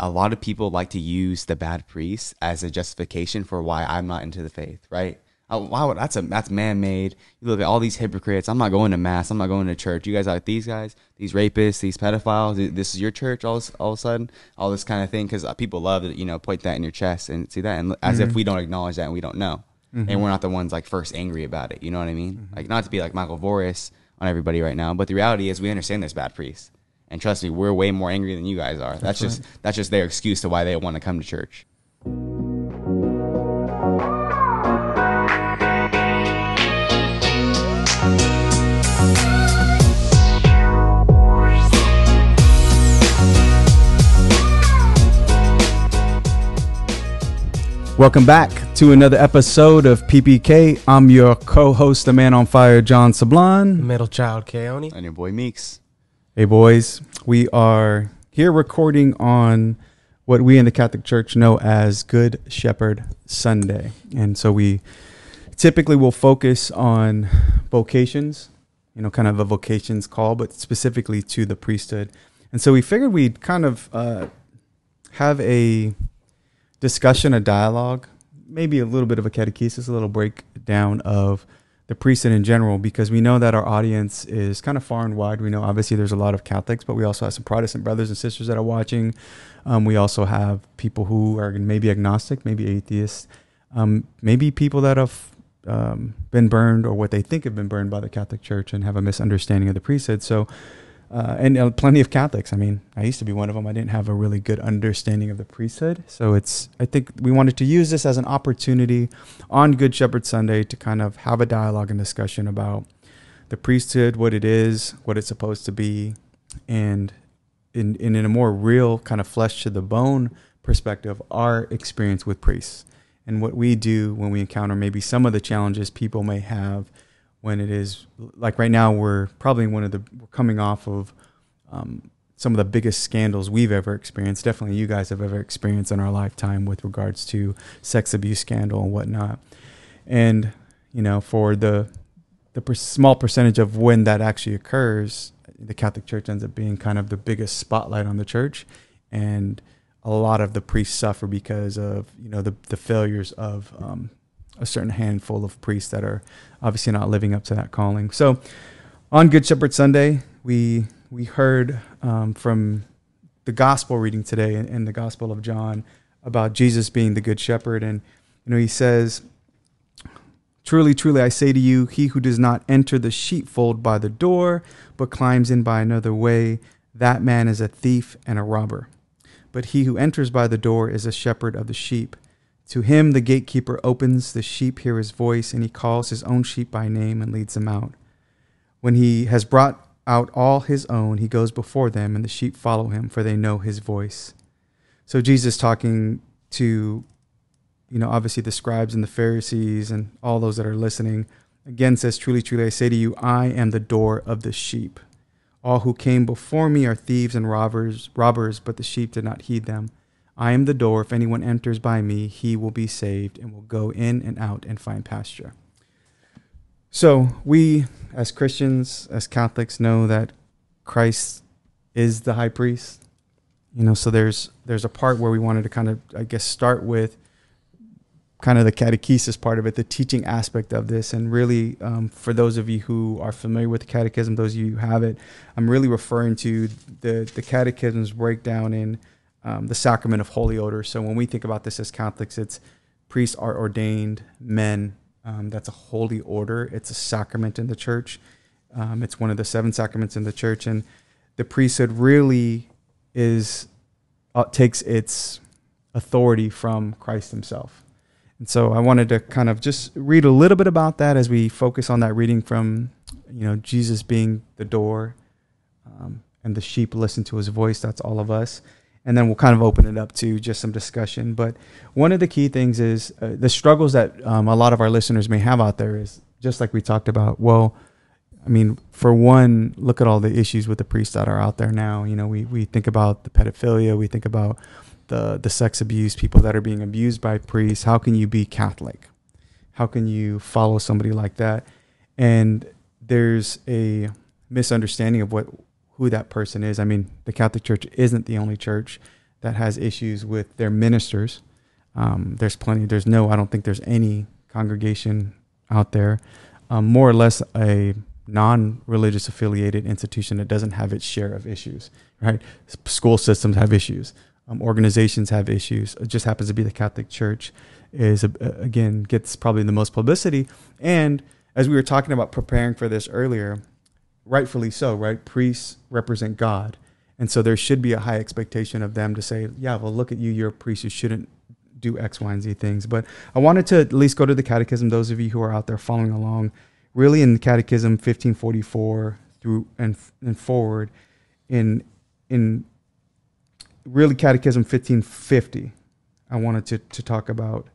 a lot of people like to use the bad priest as a justification for why I'm not into the faith, right? Oh, wow, that's a that's man made. You look at all these hypocrites. I'm not going to mass. I'm not going to church. You guys are like these guys, these rapists, these pedophiles. This is your church. All all of a sudden, all this kind of thing because uh, people love to you know point that in your chest and see that, and as Mm-hmm. if we don't acknowledge that and we don't know, and we're not the ones like first angry about it. You know what I mean? Mm-hmm. Like not to be like Michael Voris on everybody right now, but the reality is we understand there's bad priests, and trust me, we're way more angry than you guys are. That's, just that's just their excuse to why they want to come to church. Welcome back to another episode of PPK. I'm your co-host, the man on fire, John Sablan. Middle child Keone. And your boy Meeks. Hey boys, we are here recording on what we in the Catholic Church know as Good Shepherd Sunday. And so we typically will focus on vocations, you know, kind of a vocations call, but specifically to the priesthood. And so we figured we'd kind of uh, have a discussion, a dialogue, maybe a little bit of a catechesis, a little breakdown of the priesthood in general, because we know that our audience is kind of far and wide. We know obviously there's a lot of Catholics, but we also have some Protestant brothers and sisters that are watching. Um, we also have people who are maybe agnostic, maybe atheists, um, maybe people that have um, been burned or what they think have been burned by the Catholic Church and have a misunderstanding of the priesthood. So, uh, and uh, plenty of Catholics. I mean, I used to be one of them. I didn't have a really good understanding of the priesthood. So it's, I think we wanted to use this as an opportunity on Good Shepherd Sunday to kind of have a dialogue and discussion about the priesthood, what it is, what it's supposed to be, and in, in, in a more real kind of flesh to the bone perspective, our experience with priests and what we do when we encounter maybe some of the challenges people may have when it is like right now we're probably one of the we're coming off of um, some of the biggest scandals we've ever experienced definitely you guys have ever experienced in our lifetime with regards to sex abuse scandal and whatnot. And you know for the the per- small percentage of when that actually occurs the catholic church ends up being kind of the biggest spotlight on the church. And a lot of the priests suffer because of you know the, the failures of um, a certain handful of priests that are obviously not living up to that calling. So on Good Shepherd Sunday, we we heard um, from the gospel reading today in, in the Gospel of John about Jesus being the Good Shepherd, and you know he says, "Truly, truly, I say to you, he who does not enter the sheepfold by the door, but climbs in by another way, that man is a thief and a robber." But he who enters by the door is a shepherd of the sheep. To him the gatekeeper opens, the sheep hear his voice, and he calls his own sheep by name and leads them out. When he has brought out all his own, he goes before them, and the sheep follow him, for they know his voice. So Jesus talking to, you know, obviously the scribes and the Pharisees and all those that are listening, again says, Truly, truly, I say to you, I am the door of the sheep. All who came before me are thieves and robbers, robbers, but the sheep did not heed them. I am the door. If anyone enters by me, he will be saved and will go in and out and find pasture. So, we as Christians, as Catholics, know that Christ is the high priest. You know, so there's there's a part where we wanted to kind of, I guess, start with kind of the catechesis part of it, the teaching aspect of this. And really, um, for those of you who are familiar with the catechism, those of you who have it, I'm really referring to the, the catechism's breakdown in um, the sacrament of holy order. So when we think about this as Catholics, it's priests are ordained men. Um, that's a holy order. It's a sacrament in the church. Um, it's one of the seven sacraments in the church. And the priesthood really is, uh, takes its authority from Christ himself. And so I wanted to kind of just read a little bit about that as we focus on that reading from, you know, Jesus being the door um, and the sheep listen to his voice. That's all of us. And then we'll kind of open it up to just some discussion. But one of the key things is uh, the struggles that um, a lot of our listeners may have out there is just like we talked about. Well, I mean, for one, look at all the issues with the priests that are out there now. You know, we, we think about the pedophilia, we think about the the sex abuse, people that are being abused by priests. How can you be Catholic? How can you follow somebody like that? And there's a misunderstanding of what who that person is. I mean, the Catholic Church isn't the only church that has issues with their ministers. Um, there's plenty. There's no. I don't think there's any congregation out there, um, more or less a non-religious affiliated institution that doesn't have its share of issues. Right? School systems have issues. Um, organizations have issues. It just happens to be the Catholic Church is uh, again gets probably the most publicity. And as we were talking about preparing for this earlier, rightfully so. Right? Priests represent God. And so there should be a high expectation of them to say, yeah, well, look at you, you're a priest. You shouldn't do X, Y, and Z things. But I wanted to at least go to the catechism, those of you who are out there following along, really in the catechism 1544 through and, and forward, in, in really catechism 1550, I wanted to, to talk about,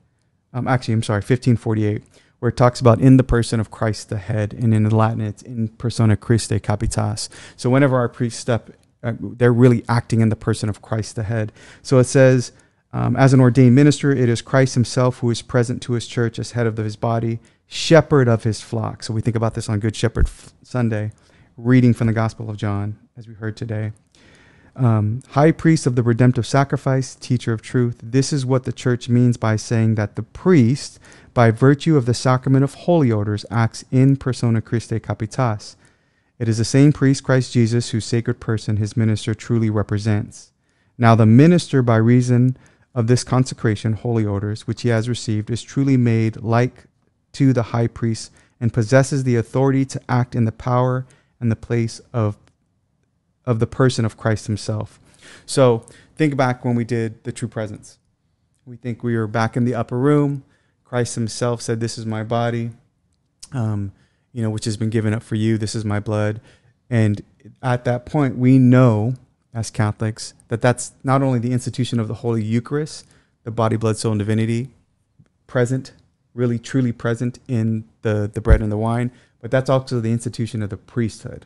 um, actually, I'm sorry, 1548, where it talks about in the person of Christ the head, and in Latin, it's in persona Christi capitis. So whenever our priests step uh, they're really acting in the person of Christ the head. So it says, um, as an ordained minister, it is Christ himself who is present to his church as head of his body, shepherd of his flock. So we think about this on Good Shepherd Sunday, reading from the Gospel of John, as we heard today. Um, high priest of the redemptive sacrifice, teacher of truth. This is what the church means by saying that the priest, by virtue of the sacrament of holy orders, acts in persona Christi Capitis it is the same priest, Christ Jesus, whose sacred person his minister truly represents. Now, the minister, by reason of this consecration, holy orders, which he has received, is truly made like to the high priest and possesses the authority to act in the power and the place of, of the person of Christ himself. So, think back when we did the true presence. We think we were back in the upper room. Christ himself said, This is my body. Um, you know, which has been given up for you. This is my blood. And at that point, we know as Catholics that that's not only the institution of the Holy Eucharist, the body, blood, soul, and divinity present, really truly present in the, the bread and the wine, but that's also the institution of the priesthood,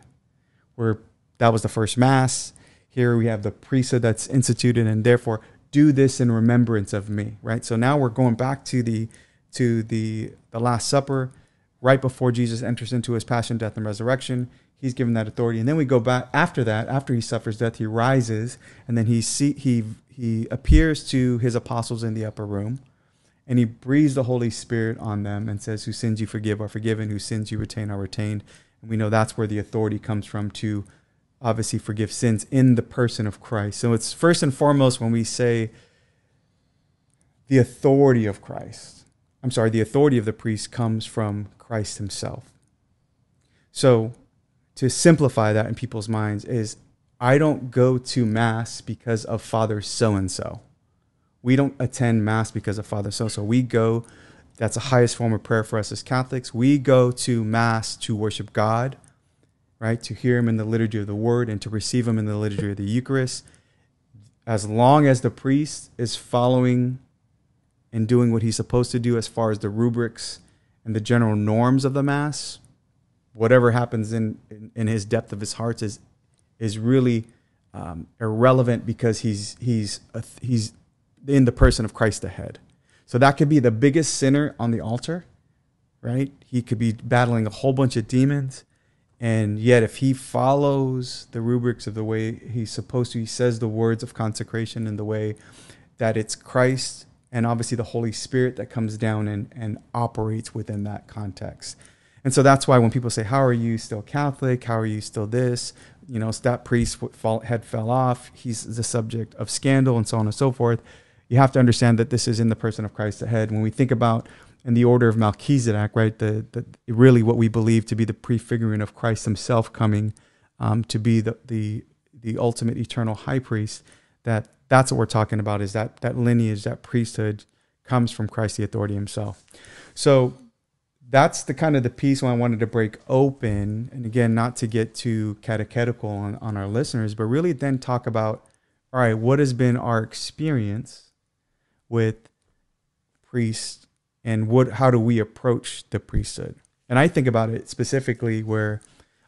where that was the first Mass. Here we have the priesthood that's instituted, and therefore do this in remembrance of me, right? So now we're going back to the to the the Last Supper right before Jesus enters into his passion, death, and resurrection. He's given that authority, and then we go back after that. After he suffers death, he rises, and then he see, he he appears to his apostles in the upper room, and he breathes the Holy Spirit on them and says, "Whose sins you forgive are forgiven; whose sins you retain are retained." And we know that's where the authority comes from to obviously forgive sins in the person of Christ. So it's first and foremost when we say the authority of Christ. I'm sorry, the authority of the priest comes from Christ himself. So, to simplify that in people's minds, is I don't go to Mass because of Father so and so. We don't attend Mass because of Father so so. We go, that's the highest form of prayer for us as Catholics. We go to Mass to worship God, right? To hear Him in the liturgy of the Word and to receive Him in the liturgy of the Eucharist. As long as the priest is following and doing what he's supposed to do as far as the rubrics and the general norms of the mass, whatever happens in, in, in his depth of his heart is is really um, irrelevant because he's he's a, he's in the person of Christ ahead. So that could be the biggest sinner on the altar, right? He could be battling a whole bunch of demons, and yet if he follows the rubrics of the way he's supposed to, he says the words of consecration in the way that it's Christ and obviously the Holy Spirit that comes down and, and operates within that context. And so that's why when people say, How are you still Catholic? How are you still this? You know, that priest head fell off. He's the subject of scandal and so on and so forth. You have to understand that this is in the person of Christ ahead. When we think about in the order of Melchizedek, right, the, the really what we believe to be the prefiguring of Christ himself coming um, to be the, the, the ultimate eternal high priest, that that's what we're talking about is that that lineage, that priesthood comes from Christ the authority himself. So that's the kind of the piece when I wanted to break open. And again, not to get too catechetical on, on our listeners, but really then talk about, all right, what has been our experience with priests and what how do we approach the priesthood? And I think about it specifically where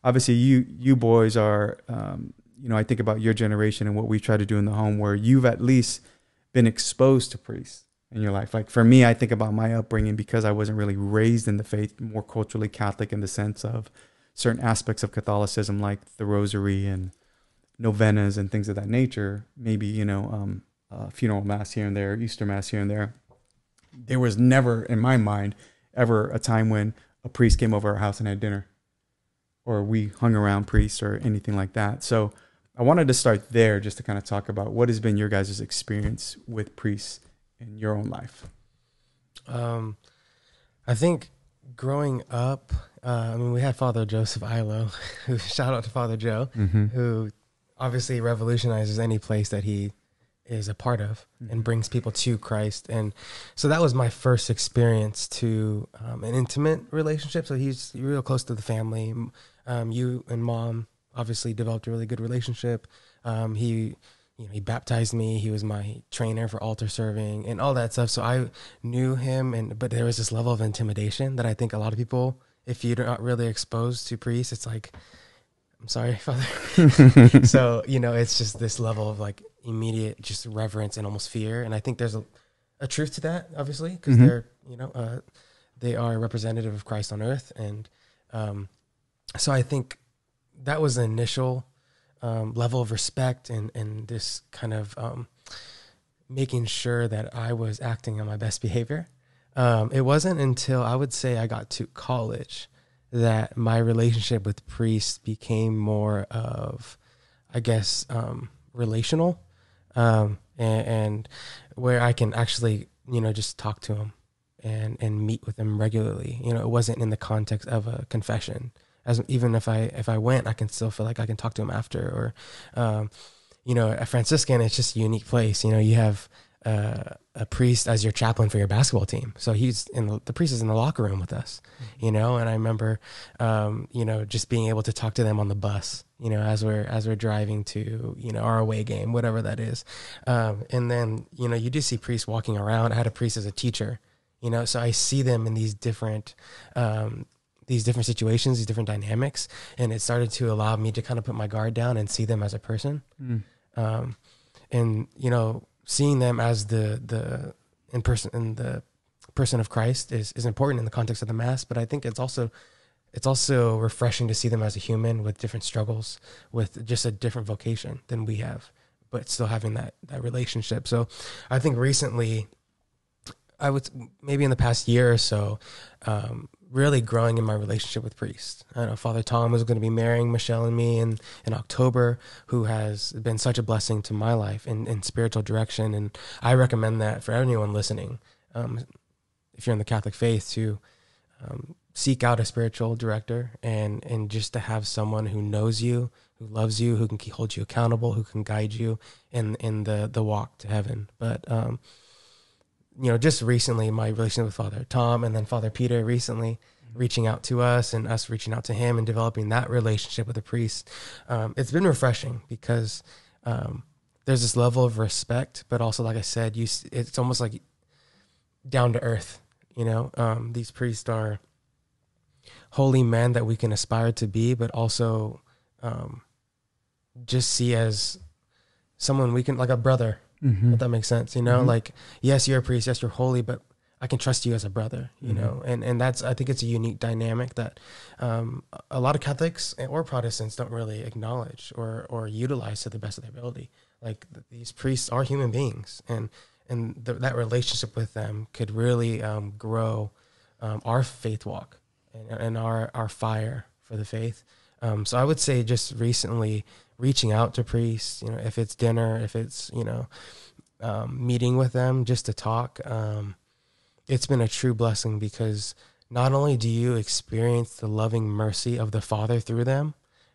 obviously you you boys are um, you know, I think about your generation and what we try to do in the home where you've at least been exposed to priests in your life. Like for me, I think about my upbringing because I wasn't really raised in the faith, more culturally Catholic in the sense of certain aspects of Catholicism, like the rosary and novenas and things of that nature. Maybe, you know, um, uh, funeral mass here and there, Easter mass here and there. There was never, in my mind, ever a time when a priest came over our house and had dinner, or we hung around priests or anything like that. So I wanted to start there just to kind of talk about what has been your guys' experience with priests in your own life. Um, I think growing up, uh, I mean, we had Father Joseph Illo, who shout out to Father Joe, Mm-hmm. who obviously revolutionizes any place that he is a part of Mm-hmm. and brings people to Christ. And so that was my first experience to um, an intimate relationship. So he's real close to the family. Um, you and mom obviously developed a really good relationship. Um, he, you know, he baptized me. He was my trainer for altar serving and all that stuff. So I knew him, and but there was this level of intimidation that I think a lot of people, if you're not really exposed to priests, it's like, I'm sorry, Father. so you know, it's just this level of like immediate just reverence and almost fear. And I think there's a, a truth to that, obviously, because Mhm. they're you know uh, they are representative of Christ on earth, and um, so I think that was the initial um, level of respect and and this kind of um, making sure that I was acting on my best behavior. Um, it wasn't until I would say I got to college that my relationship with priests became more of, I guess, um, relational, um, and, and where I can actually, you know, just talk to them and and meet with them regularly. You know, it wasn't in the context of a confession. As even if I if I went, I can still feel like I can talk to them after. Or, um, you know, a Franciscan, it's just a unique place. You know, you have uh, a priest as your chaplain for your basketball team. So he's in the, the priest is in the locker room with us, you know. And I remember, um, you know, just being able to talk to them on the bus, you know, as we're as we're driving to you know our away game, whatever that is. Um, and then you know you do see priests walking around. I had a priest as a teacher, you know, so I see them in these different. Um, these different situations, these different dynamics, and it started to allow me to kind of put my guard down and see them as a person Mm. um, and you know seeing them as the the in person in the person of Christ is is important in the context of the mass but I think it's also it's also refreshing to see them as a human with different struggles with just a different vocation than we have but still having that that relationship. So I think recently I would maybe in the past year or so um, really growing in my relationship with priests. I know Father Tom was going to be marrying Michelle and me in, in October, who has been such a blessing to my life in, in spiritual direction. And I recommend that for anyone listening, um, if you're in the Catholic faith, to um, seek out a spiritual director and, and just to have someone who knows you, who loves you, who can hold you accountable, who can guide you in, in the, the walk to heaven. But, um, you know, just recently, my relationship with Father Tom and then Father Peter recently reaching out to us and us reaching out to him and developing that relationship with the priest. Um, it's been refreshing because um, there's this level of respect, but also, like I said, you it's almost like down to earth. You know, um, these priests are holy men that we can aspire to be, but also um, just see as someone we can like a brother Mm-hmm. if that makes sense you know Mhm. like yes you're a priest yes you're holy but i can trust you as a brother you Mhm. know and and that's i think it's a unique dynamic that um, a lot of catholics or protestants don't really acknowledge or or utilize to the best of their ability like th- these priests are human beings and and th- that relationship with them could really um, grow um, our faith walk and, and our our fire for the faith um, so i would say just recently reaching out to priests you know if it's dinner if it's you know um, meeting with them just to talk. Um, it's been a true blessing because not only do you experience the loving mercy of the Father through them,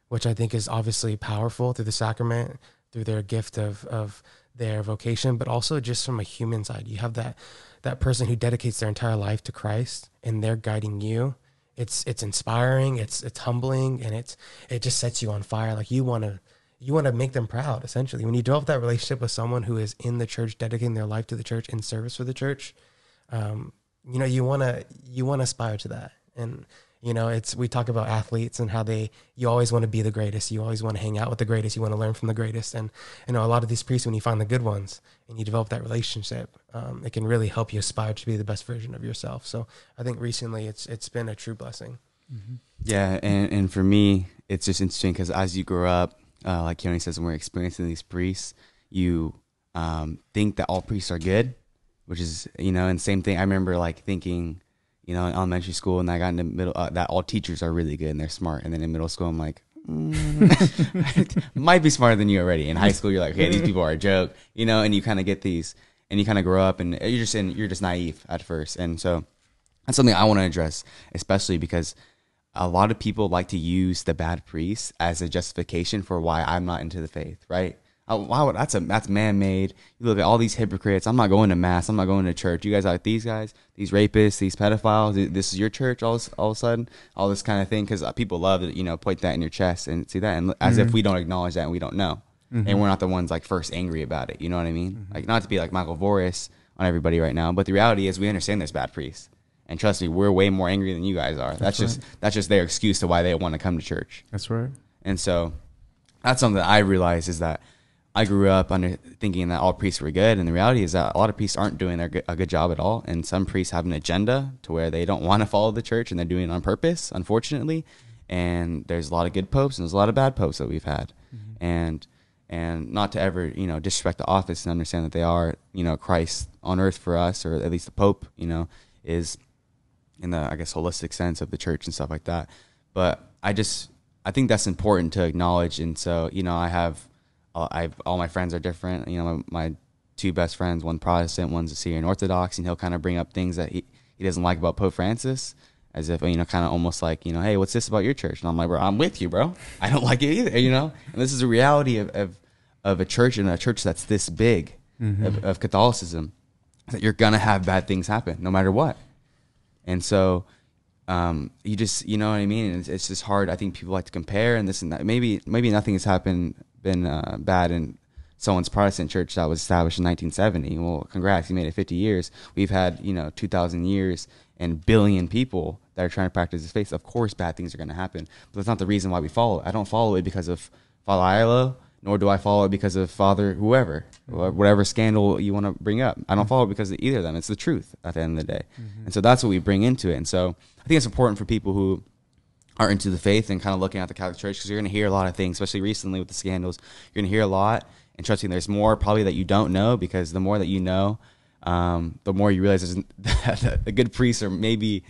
which I think is obviously powerful through the sacrament, through their gift of of their vocation, but also just from a human side, you have that that person who dedicates their entire life to Christ and they're guiding you. It's it's inspiring, it's it's humbling, and it's it just sets you on fire. Like you want to you want to make them proud essentially. When you develop that relationship with someone who is in the church dedicating their life to the church in service for the church um, you know you want to you want to aspire to that. And you know it's we talk about athletes and how they you always want to be the greatest. You always want to hang out with the greatest. You want to learn from the greatest. And you know a lot of these priests when you find the good ones and you develop that relationship um, it can really help you aspire to be the best version of yourself. So i think recently it's it's been a true blessing. Yeah, and, and for me, it's just interesting because as you grow up, uh, like Keone says, when we're experiencing these priests, you um, think that all priests are good, which is you know, and same thing. I remember like thinking, you know, in elementary school, and I got into middle uh, that all teachers are really good and they're smart, and then in middle school, I'm like. Mm, might be smarter than you already. In high school, you're like, "Okay, these people are a joke," you know, and you kind of get these, and you kind of grow up, and you're just in, you're just naive at first, and so that's something I want to address, especially because a lot of people like to use the bad priest as a justification for why I'm not into the faith, right? Oh, wow, that's a that's man made. You look at all these hypocrites. I'm not going to mass. I'm not going to church. You guys are like these guys, these rapists, these pedophiles. This is your church. All all of a sudden, all this kind of thing because uh, people love to you know point that in your chest and see that, and as mm-hmm. if we don't acknowledge that and we don't know, mm-hmm. and we're not the ones like first angry about it. You know what I mean? Mm-hmm. Like not to be like Michael Voris on everybody right now, but the reality is we understand there's bad priests. And trust me, we're way more angry than you guys are. That's, that's just that's just their excuse to why they want to come to church. That's right. And so that's something that I realized is that I grew up under thinking that all priests were good, and the reality is that a lot of priests aren't doing their, a good job at all. And some priests have an agenda to where they don't want to follow the church, and they're doing it on purpose, unfortunately. And there's a lot of good popes, and there's a lot of bad popes that we've had, mm-hmm. and and not to ever you know disrespect the office and understand that they are you know Christ on earth for us, or at least the Pope, you know, is in the I guess holistic sense of the church and stuff like that. But I just I think that's important to acknowledge. And so you know I have uh, I all my friends are different. You know my, my, two best friends, one Protestant, one's a Syrian Orthodox, and he'll kind of bring up things that he he doesn't like about Pope Francis. As if you know, kind of almost like you know, hey, what's this about your church? And I'm like, bro, I'm with you, bro. I don't like it either, you know. And this is a reality of of, of a church and a church that's this big mm-hmm. of, of Catholicism that you're gonna have bad things happen no matter what. And so um, you just you know what I mean. It's, it's, just hard. I think people like to compare and this and that. Maybe maybe nothing has happened been uh, bad in someone's Protestant church that was established in 1970. Well, congrats, you made it 50 years. We've had you know 2,000 years and billion people that are trying to practice this faith. Of course, bad things are going to happen, but that's not the reason why we follow. I don't follow it because of Aiello nor do I follow it because of father whoever, whatever scandal you want to bring up. I don't follow it because of either of them. It's the truth at the end of the day, mm-hmm. and so that's what we bring into it. And so I think it's important for people who are into the faith and kind of looking at the Catholic Church because you're going to hear a lot of things, especially recently with the scandals. You're going to hear a lot, and trust me, there's more probably that you don't know because the more that you know, um, the more you realize that the good priests are maybe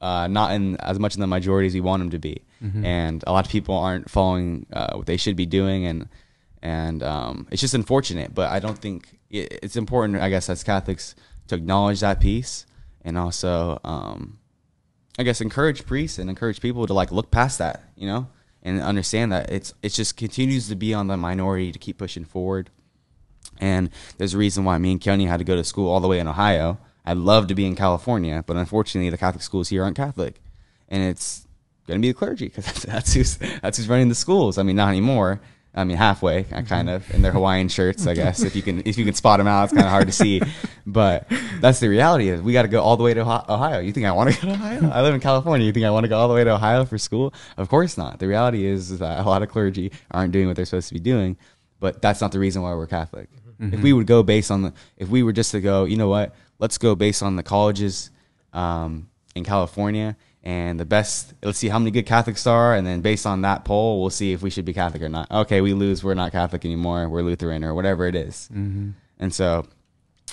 uh, not in as much in the majority as we want them to be, mm-hmm. and a lot of people aren't following uh, what they should be doing, and and um, it's just unfortunate. But I don't think it, it's important, I guess, as Catholics to acknowledge that piece and also, um, I guess, encourage priests and encourage people to like look past that, you know, and understand that it's it just continues to be on the minority to keep pushing forward. And there's a reason why me and Keone had to go to school all the way in Ohio. I'd love to be in California, but unfortunately, the Catholic schools here aren't Catholic, and it's going to be the clergy because that's, that's who's that's who's running the schools. I mean, not anymore, I mean, halfway, mm-hmm. kind of, in their Hawaiian shirts. I guess if you can, if you can spot them out, it's kind of hard to see. But that's the reality. Is we got to go all the way to Ohio. You think I want to go to Ohio? I live in California. You think I want to go all the way to Ohio for school? Of course not. The reality is that a lot of clergy aren't doing what they're supposed to be doing. But that's not the reason why we're Catholic. Mm-hmm. If we would go based on the, if we were just to go, you know what? Let's go based on the colleges um, in California and the best let's see how many good catholics are and then based on that poll we'll see if we should be catholic or not okay we lose we're not catholic anymore we're lutheran or whatever it is. Mm-hmm. and so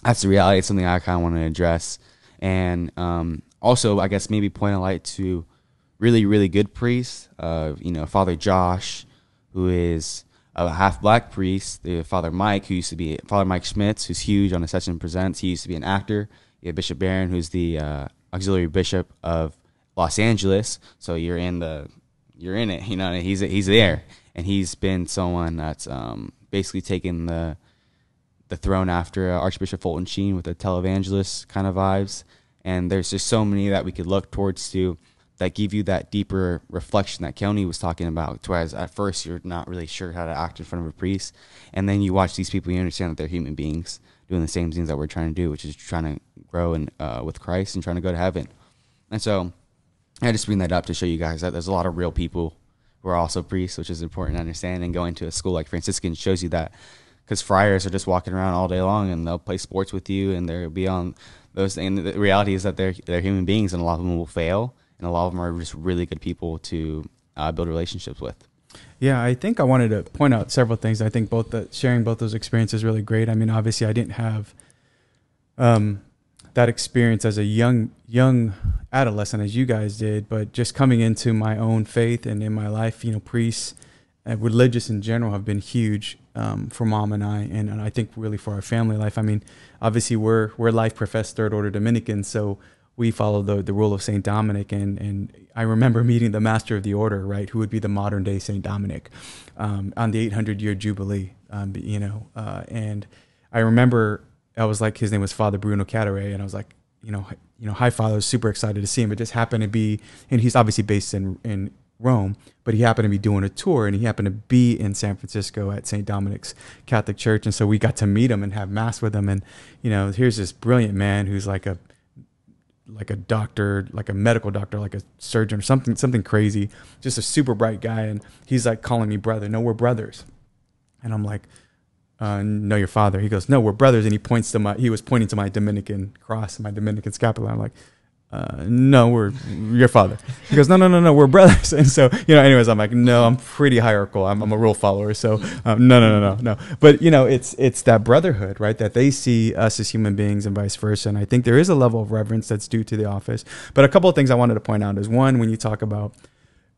that's the reality it's something i kind of want to address and um, also i guess maybe point a light to really really good priests uh, you know father josh who is a half black priest the father mike who used to be father mike schmitz who's huge on Ascension presents he used to be an actor you have bishop barron who's the uh, auxiliary bishop of Los Angeles, so you're in the you're in it. You know, he's he's there, and he's been someone that's um, basically taken the the throne after uh, Archbishop Fulton Sheen with the televangelist kind of vibes. And there's just so many that we could look towards to that give you that deeper reflection that Keone was talking about. Whereas at first you're not really sure how to act in front of a priest, and then you watch these people, you understand that they're human beings doing the same things that we're trying to do, which is trying to grow and uh, with Christ and trying to go to heaven. And so I just bring that up to show you guys that there's a lot of real people who are also priests, which is important to understand. And going to a school like Franciscan shows you that because friars are just walking around all day long and they'll play sports with you and they'll be on those. And the reality is that they're they're human beings and a lot of them will fail, and a lot of them are just really good people to uh, build relationships with. Yeah, I think I wanted to point out several things. I think both the sharing both those experiences really great. I mean, obviously, I didn't have um, that experience as a young young adolescent as you guys did, but just coming into my own faith and in my life, you know, priests and religious in general have been huge um, for mom and I, and, and I think really for our family life. I mean, obviously, we're we're life professed third order Dominicans, so we follow the the rule of Saint Dominic, and and I remember meeting the master of the order, right, who would be the modern day Saint Dominic, um, on the 800 year jubilee, um, you know, uh, and I remember I was like, his name was Father Bruno Cadoré, and I was like, you know, you know, hi Father, I was super excited to see him. It just happened to be, and he's obviously based in in Rome, but he happened to be doing a tour, and he happened to be in San Francisco at St. Dominic's Catholic Church, and so we got to meet him and have mass with him, and you know, here's this brilliant man who's like a like a doctor, like a medical doctor, like a surgeon or something, something crazy, just a super bright guy, and he's like calling me brother. No, we're brothers, and I'm like uh, know your father. He goes, no, we're brothers. And he points to my, he was pointing to my Dominican cross, and my Dominican scapular. I'm like, uh, no, we're your father. He goes, no, no, no, no, we're brothers. And so, you know, anyways, I'm like, no, I'm pretty hierarchical. I'm, I'm a rule follower. So, um, no, no, no, no, no. But, you know, it's, it's that brotherhood, right? That they see us as human beings and vice versa. And I think there is a level of reverence that's due to the office. But a couple of things I wanted to point out is one, when you talk about,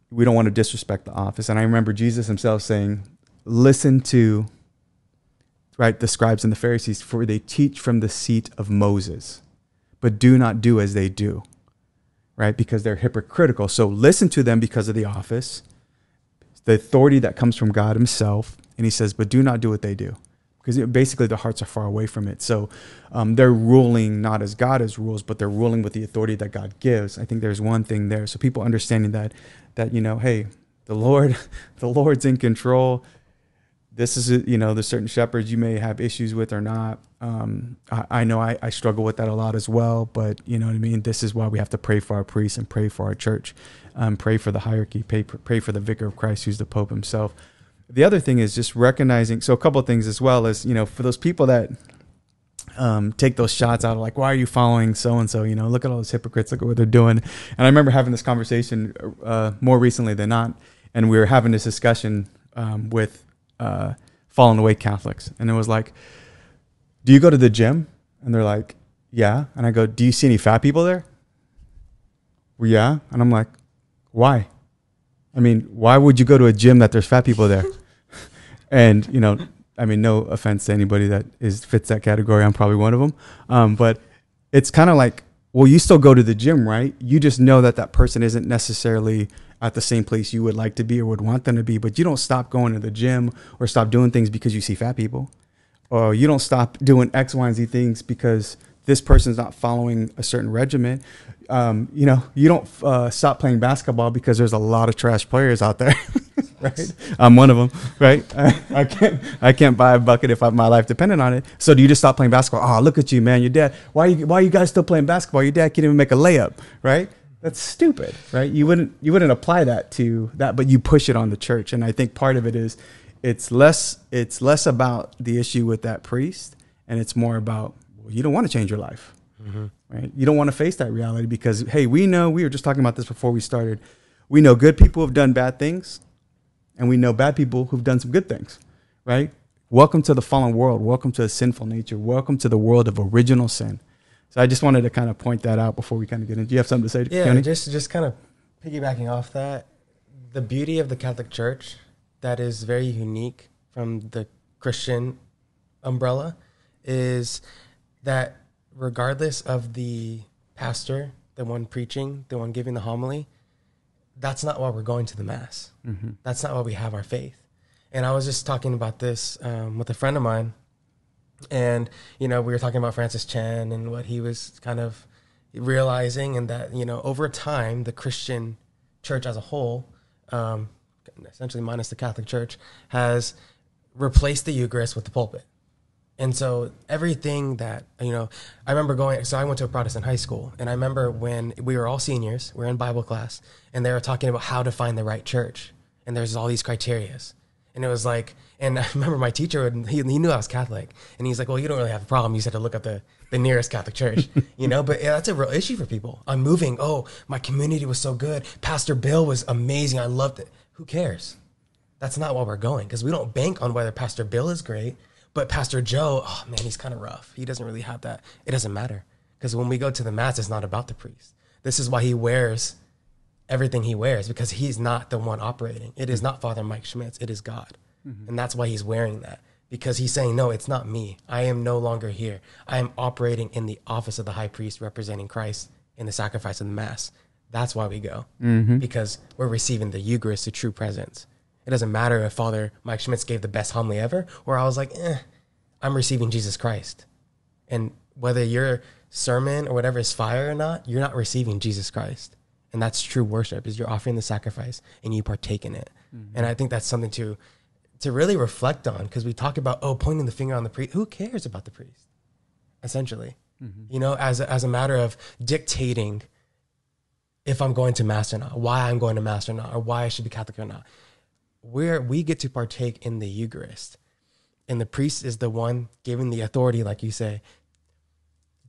we don't want to disrespect the office. And I remember Jesus himself saying, listen to right, the scribes and the Pharisees, for they teach from the seat of Moses, but do not do as they do, right? Because they're hypocritical. So listen to them because of the office, the authority that comes from God Himself. And He says, but do not do what they do. Because basically, their hearts are far away from it. So um, they're ruling not as God as rules, but they're ruling with the authority that God gives. I think there's one thing there. So people understanding that, that you know, hey, the Lord, the Lord's in control this is a, you know there's certain shepherds you may have issues with or not um, I, I, know I, I, struggle with that a lot as well but you know what i mean this is why we have to pray for our priests and pray for our church um, pray for the hierarchy pray, pray for the vicar of christ who's the pope himself the other thing is just recognizing so a couple of things as well as you know for those people that um, take those shots out of like, why are you following so and so? You know, look at all those hypocrites, look at what they're doing. And I remember having this conversation uh, more recently than not, and we were having this discussion um, with uh, fallen away Catholics, and it was like, "Do you go to the gym?" And they're like, "Yeah." And I go, "Do you see any fat people there?" Well, yeah. And I'm like, "Why?" I mean, why would you go to a gym that there's fat people there? and you know, I mean, no offense to anybody that is fits that category. I'm probably one of them. Um, but it's kind of like, well, you still go to the gym, right? You just know that that person isn't necessarily at the same place you would like to be or would want them to be, but you don't stop going to the gym or stop doing things because you see fat people. Or you don't stop doing X, Y, and Z things because this person's not following a certain regimen. Um, you know, you don't uh, stop playing basketball because there's a lot of trash players out there, right? I'm one of them, right? I, I, can't, I can't buy a bucket if I, my life depended on it. So do you just stop playing basketball? Oh, look at you, man! Your dad. Why, you, why are you guys still playing basketball? Your dad can't even make a layup, right? that's stupid, right? You wouldn't you wouldn't apply that to that, but you push it on the church. And I think part of it is it's less it's less about the issue with that priest, and it's more about well, you don't want to change your life, mm-hmm. right? You don't want to face that reality because hey, we know we were just talking about this before we started. We know good people have done bad things, and we know bad people who've done some good things, right? Welcome to the fallen world. Welcome to a sinful nature. Welcome to the world of original sin. So I just wanted to kind of point that out before we kind of get into. Do you have something to say? Yeah, just just kind of piggybacking off that, the beauty of the Catholic Church that is very unique from the Christian umbrella is that regardless of the pastor, the one preaching, the one giving the homily, that's not why we're going to the mass. Mm-hmm. That's not why we have our faith. And I was just talking about this um, with a friend of mine and you know we were talking about Francis Chan and what he was kind of realizing, and that you know over time the Christian church as a whole, um, essentially minus the Catholic Church, has replaced the Eucharist with the pulpit. And so everything that you know, I remember going. So I went to a Protestant high school, and I remember when we were all seniors, we are in Bible class, and they were talking about how to find the right church, and there's all these criterias, and it was like and I remember my teacher, he, he knew I was Catholic. And he's like, well, you don't really have a problem. You just had to look up the, the nearest Catholic church, you know? But yeah, that's a real issue for people. I'm moving. Oh, my community was so good. Pastor Bill was amazing. I loved it. Who cares? that's not why we're going because we don't bank on whether Pastor Bill is great, but Pastor Joe, oh man, he's kind of rough. He doesn't really have that. It doesn't matter because when we go to the mass, it's not about the priest. This is why he wears everything he wears because he's not the one operating. It is not Father Mike Schmitz. It is God, mm-hmm. and that's why he's wearing that because he's saying, no, it's not me. I am no longer here. I am operating in the office of the high priest, representing Christ in the sacrifice of the mass. That's why we go mm-hmm. because we're receiving the Eucharist, the true presence. It doesn't matter if Father Mike Schmitz gave the best homily ever, or I was like, eh, I'm receiving Jesus Christ. And whether your sermon or whatever is fire or not, you're not receiving Jesus Christ. And that's true worship is you're offering the sacrifice and you partake in it. And I think that's something to to really reflect on because we talk about oh pointing the finger on the priest. Who cares about the priest? Essentially, you know, as a, as a matter of dictating if I'm going to mass or not, why I'm going to mass or not, or why I should be Catholic or not. Where we get to partake in the Eucharist, and the priest is the one given the authority, like you say,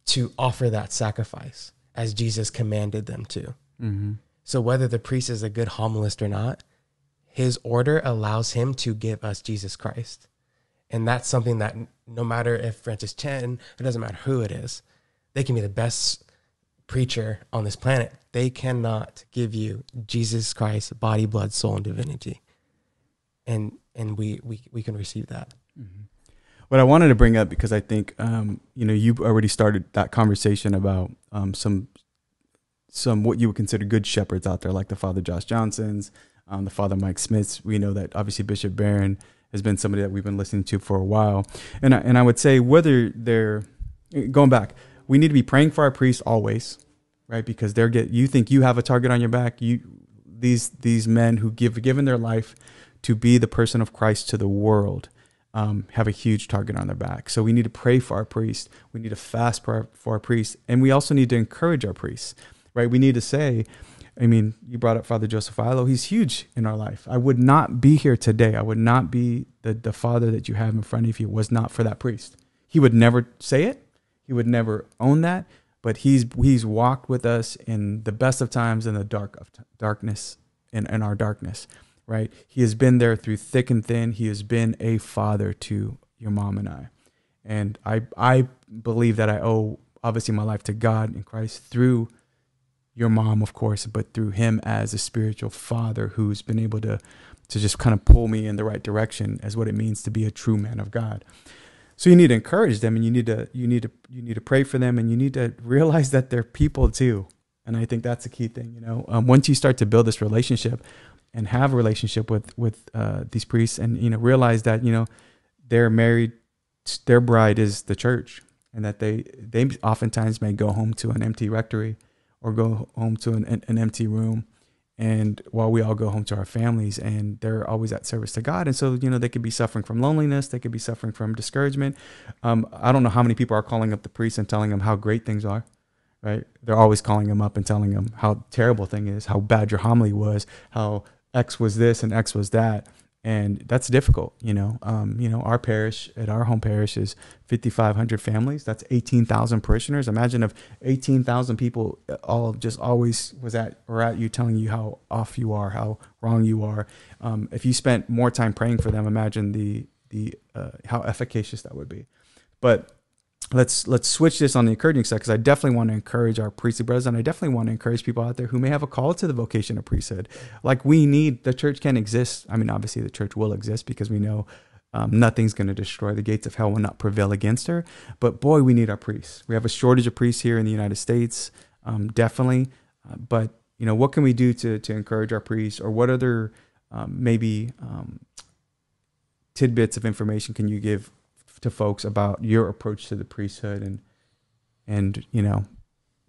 to offer that sacrifice as Jesus commanded them to. Mm-hmm. So whether the priest is a good homilist or not, his order allows him to give us Jesus Christ. And that's something that no matter if Francis Chan, it doesn't matter who it is, they can be the best preacher on this planet. They cannot give you Jesus Christ, body, blood, soul, and divinity. And and we we, we can receive that. What I wanted to bring up because I think um, you know you already started that conversation about um, some some what you would consider good shepherds out there, like the Father Josh Johnsons, um, the Father Mike Smiths. We know that obviously Bishop Barron has been somebody that we've been listening to for a while, and I, and I would say whether they're going back, we need to be praying for our priests always, right? Because they're get you think you have a target on your back. You these these men who give given their life to be the person of Christ to the world um, have a huge target on their back. So we need to pray for our priests. We need to fast for our, for our priests, and we also need to encourage our priests, right? We need to say, I mean, you brought up Father Joseph Illo. He's huge in our life. I would not be here today. I would not be the the father that you have in front of you was not for that priest. He would never say it. He would never own that. But he's he's walked with us in the best of times and the dark of t- darkness in, in our darkness right? He has been there through thick and thin. He has been a father to your mom and I. And I I believe that I owe obviously my life to God and Christ through your mom, of course, but through him as a spiritual father who's been able to to just kind of pull me in the right direction as what it means to be a true man of God. So you need to encourage them and you need to you need to you need to pray for them and you need to realize that they're people too. And I think that's a key thing, you know. Um, once you start to build this relationship, and have a relationship with with uh, these priests and you know realize that you know they're married their bride is the church and that they they oftentimes may go home to an empty rectory or go home to an, an empty room. And while we all go home to our families and they're always at service to god. And so you know they could be suffering from loneliness they could be suffering from discouragement. Um, i don't know how many people are calling up the priest and telling them how great things are right? They're always calling them up and telling them how terrible thing is how bad your homily was how X was this and X was that. And that's difficult, you know. Um, you know, our parish at our home parish is 5,500 families. That's 18,000 parishioners. Imagine if 18,000 people all just always was at or at you, telling you how off you are, how wrong you are. Um, if you spent more time praying for them, imagine the the uh, how efficacious that would be. But let's let's switch this on the encouraging side because I definitely want to encourage our priestly brothers and I definitely want to encourage people out there who may have a call to the vocation of priesthood. Like we need the church can exist. I mean, obviously the church will exist because we know um, nothing's going to destroy the gates of hell will not prevail against her. But boy, we need our priests. We have a shortage of priests here in the United States, um, definitely. Uh, but you know, what can we do to to encourage our priests, or what other um, maybe um, tidbits of information can you give to folks about your approach to the priesthood and and you know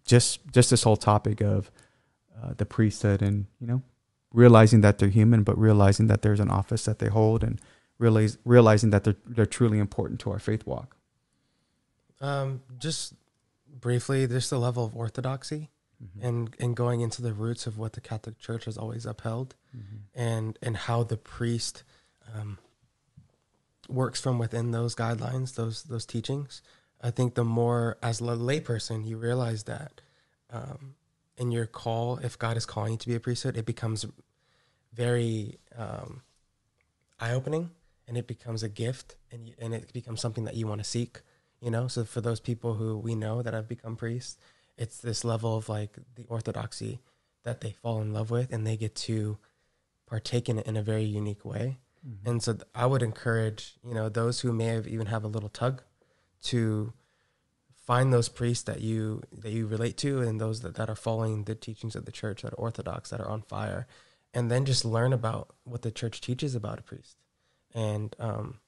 just just this whole topic of uh, the priesthood and you know realizing that they're human but realizing that there's an office that they hold and realize realizing that they're they're truly important to our faith walk. Um, just briefly, just the level of orthodoxy and and going into the roots of what the Catholic Church has always upheld, and and how the priest um, works from within those guidelines, those those teachings. I think the more as a layperson you realize that um, in your call, if God is calling you to be a priesthood, it becomes very um, eye opening and it becomes a gift and you, and it becomes something that you want to seek. You know, so for those people who we know that have become priests, it's this level of like the orthodoxy that they fall in love with and they get to partake in it in a very unique way. Mm-hmm. And so I would encourage, you know, those who may have even have a little tug to find those priests that you that you relate to and those that, that are following the teachings of the church that are orthodox, that are on fire, and then just learn about what the church teaches about a priest. And um,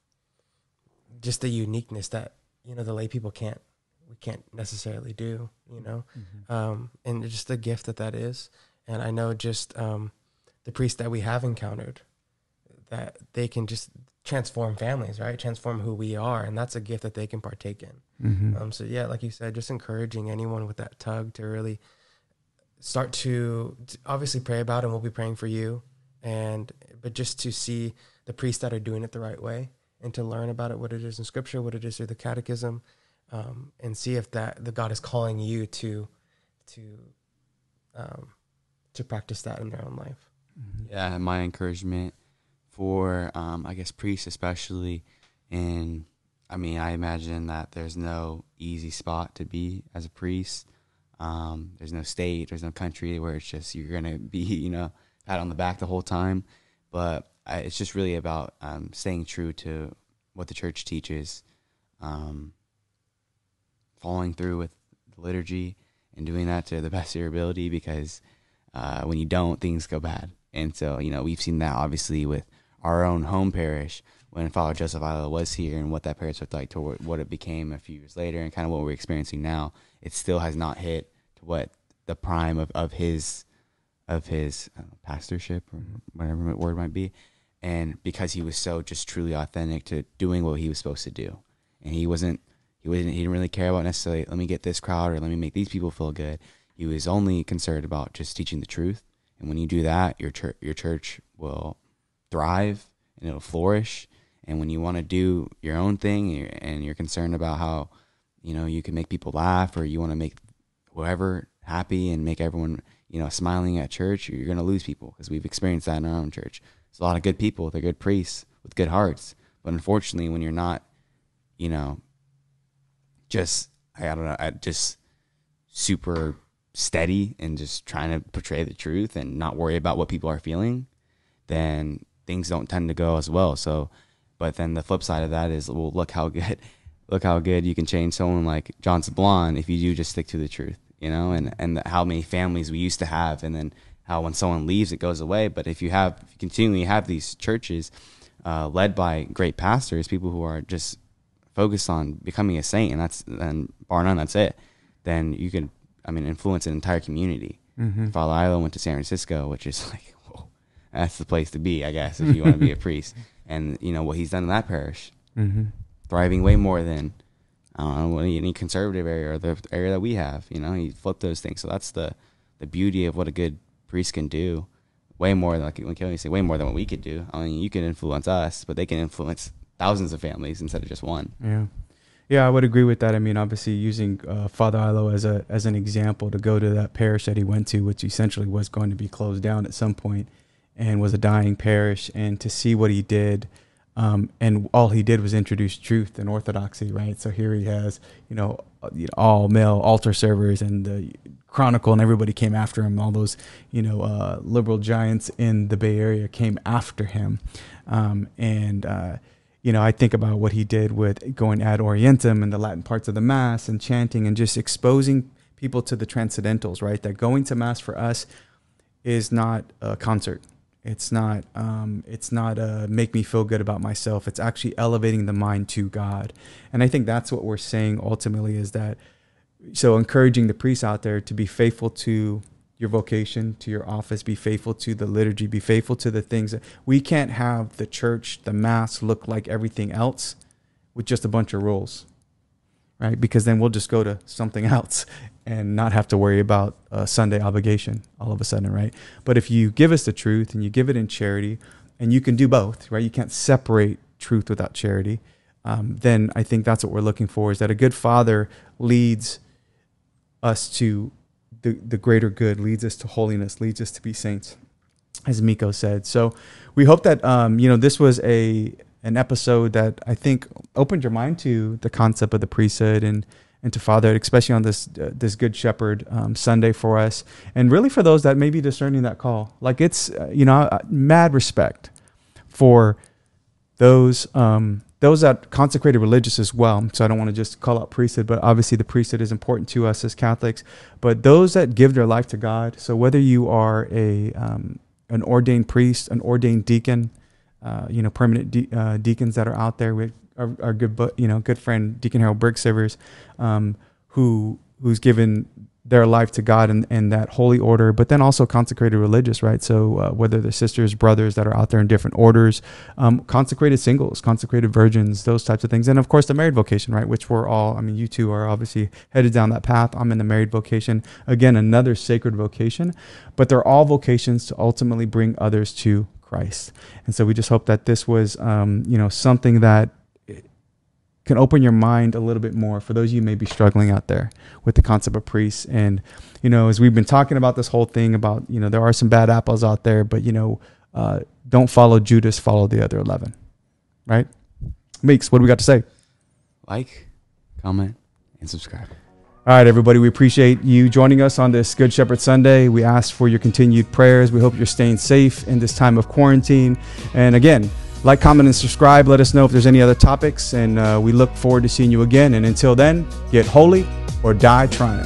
just the uniqueness that, you know, the lay people can't we can't necessarily do, you know. Mhm. Um, and just the gift that that is. And I know just um, the priests that we have encountered that they can just transform families, right? Transform who we are, and that's a gift that they can partake in. Mhm. Um, so yeah, like you said, just encouraging anyone with that tug to really start to, to obviously pray about, it, and we'll be praying for you, and but just to see the priests that are doing it the right way, and to learn about it, what it is in Scripture, what it is through the Catechism, um, and see if that the God is calling you to to um, to practice that in their own life. Mhm. Yeah, my encouragement for, um, I guess, priests especially, and I mean, I imagine that there's no easy spot to be as a priest. Um, there's no state, there's no country where it's just you're gonna be, you know, pat on the back the whole time. But I, it's just really about um, staying true to what the church teaches, um, following through with the liturgy, and doing that to the best of your ability. Because uh, when you don't, things go bad. And so, you know, we've seen that obviously with our own home parish when Father Joseph Illo was here and what that parish looked like to what it became a few years later and kind of what we're experiencing now. It still has not hit to what the prime of, of his of his uh, pastorship or whatever word might be. And because he was so just truly authentic to doing what he was supposed to do. And he wasn't he wasn't he didn't really care about necessarily let me get this crowd or let me make these people feel good. He was only concerned about just teaching the truth. And when you do that, your church your church will thrive and it'll flourish. And when you want to do your own thing and you're, and you're concerned about how, you know, you can make people laugh or you want to make whoever happy and make everyone, you know, smiling at church, you're going to lose people because we've experienced that in our own church. It's a lot of good people, they're good priests with good hearts. But unfortunately, when you're not, you know, just, I don't know, just super steady and just trying to portray the truth and not worry about what people are feeling, then things don't tend to go as well. So, but then the flip side of that is, well, look how good, look how good you can change someone like John Sablon if you do just stick to the truth, you know, and and how many families we used to have, and then how when someone leaves it goes away. But if you have if you continually have these churches uh, led by great pastors, people who are just focused on becoming a saint, and that's and bar none, that's it. Then you can, I mean, influence an entire community. Mhm. Father Illo went to San Francisco, which is like, that's the place to be, I guess, if you want to be a priest. And you know what he's done in that parish, Mhm. thriving way more than I don't know any, any conservative area or the area that we have. You know, he flipped those things. So that's the the beauty of what a good priest can do. Way more than like when Kelly say, way more than what we could do. I mean, you can influence us, but they can influence thousands of families instead of just one. Yeah, yeah, I would agree with that. I mean, obviously, using uh, Father Illo as a as an example to go to that parish that he went to, which essentially was going to be closed down at some point, and was a dying parish, and to see what he did, um, and all he did was introduce truth and orthodoxy, right? So here he has, you know, uh, all male altar servers and the Chronicle, and everybody came after him. All those, you know, uh, liberal giants in the Bay Area came after him, um, and. Uh, you know, I think about what he did with going ad orientem and the Latin parts of the Mass and chanting and just exposing people to the transcendentals, right? That going to Mass for us is not a concert. It's not. Um, it's not a make me feel good about myself. It's actually elevating the mind to God, and I think that's what we're saying ultimately is that. So encouraging the priests out there to be faithful to your vocation, to your office, be faithful to the liturgy, be faithful to the things that we can't have the church, the mass look like everything else with just a bunch of rules, right? Because then we'll just go to something else and not have to worry about a Sunday obligation all of a sudden, right? But if you give us the truth and you give it in charity, and you can do both, right? You can't separate truth without charity. Um, then I think that's what we're looking for is that a good father leads us to the, the greater good, leads us to holiness, leads us to be saints. as Miko said. So we hope that um, you know this was a an episode that I think opened your mind to the concept of the priesthood and and to fatherhood, especially on this uh, this Good Shepherd um, Sunday for us, and really for those that may be discerning that call. Like it's uh, you know uh, mad respect for those um, those that consecrated religious as well. So I don't want to just call out priesthood, but obviously the priesthood is important to us as Catholics. But those that give their life to God. So whether you are a um, an ordained priest, an ordained deacon, uh, you know, permanent de- uh, deacons that are out there. with our, our good, you know, good friend Deacon Harold Burke-Sivers, um, who who's given their life to God and, and that holy order, but then also consecrated religious, right? So uh, whether they're sisters, brothers that are out there in different orders, um, consecrated singles, consecrated virgins, those types of things, and of course the married vocation, right? Which we're all, I mean, you two are obviously headed down that path. I'm in the married vocation, again, another sacred vocation, but they're all vocations to ultimately bring others to Christ. And so we just hope that this was, um, you know, something that can open your mind a little bit more for those of you may be struggling out there with the concept of priests. And, you know, as we've been talking about this whole thing about, you know, there are some bad apples out there, but, you know, uh, don't follow Judas, follow the other 11. Right? Meeks, what do we got to say? Like, comment, and subscribe. All right, everybody, we appreciate you joining us on this Good Shepherd Sunday. We ask for your continued prayers. We hope you're staying safe in this time of quarantine. And again, like, comment, and subscribe. Let us know if there's any other topics. And uh, we look forward to seeing you again. And until then, get holy or die trying.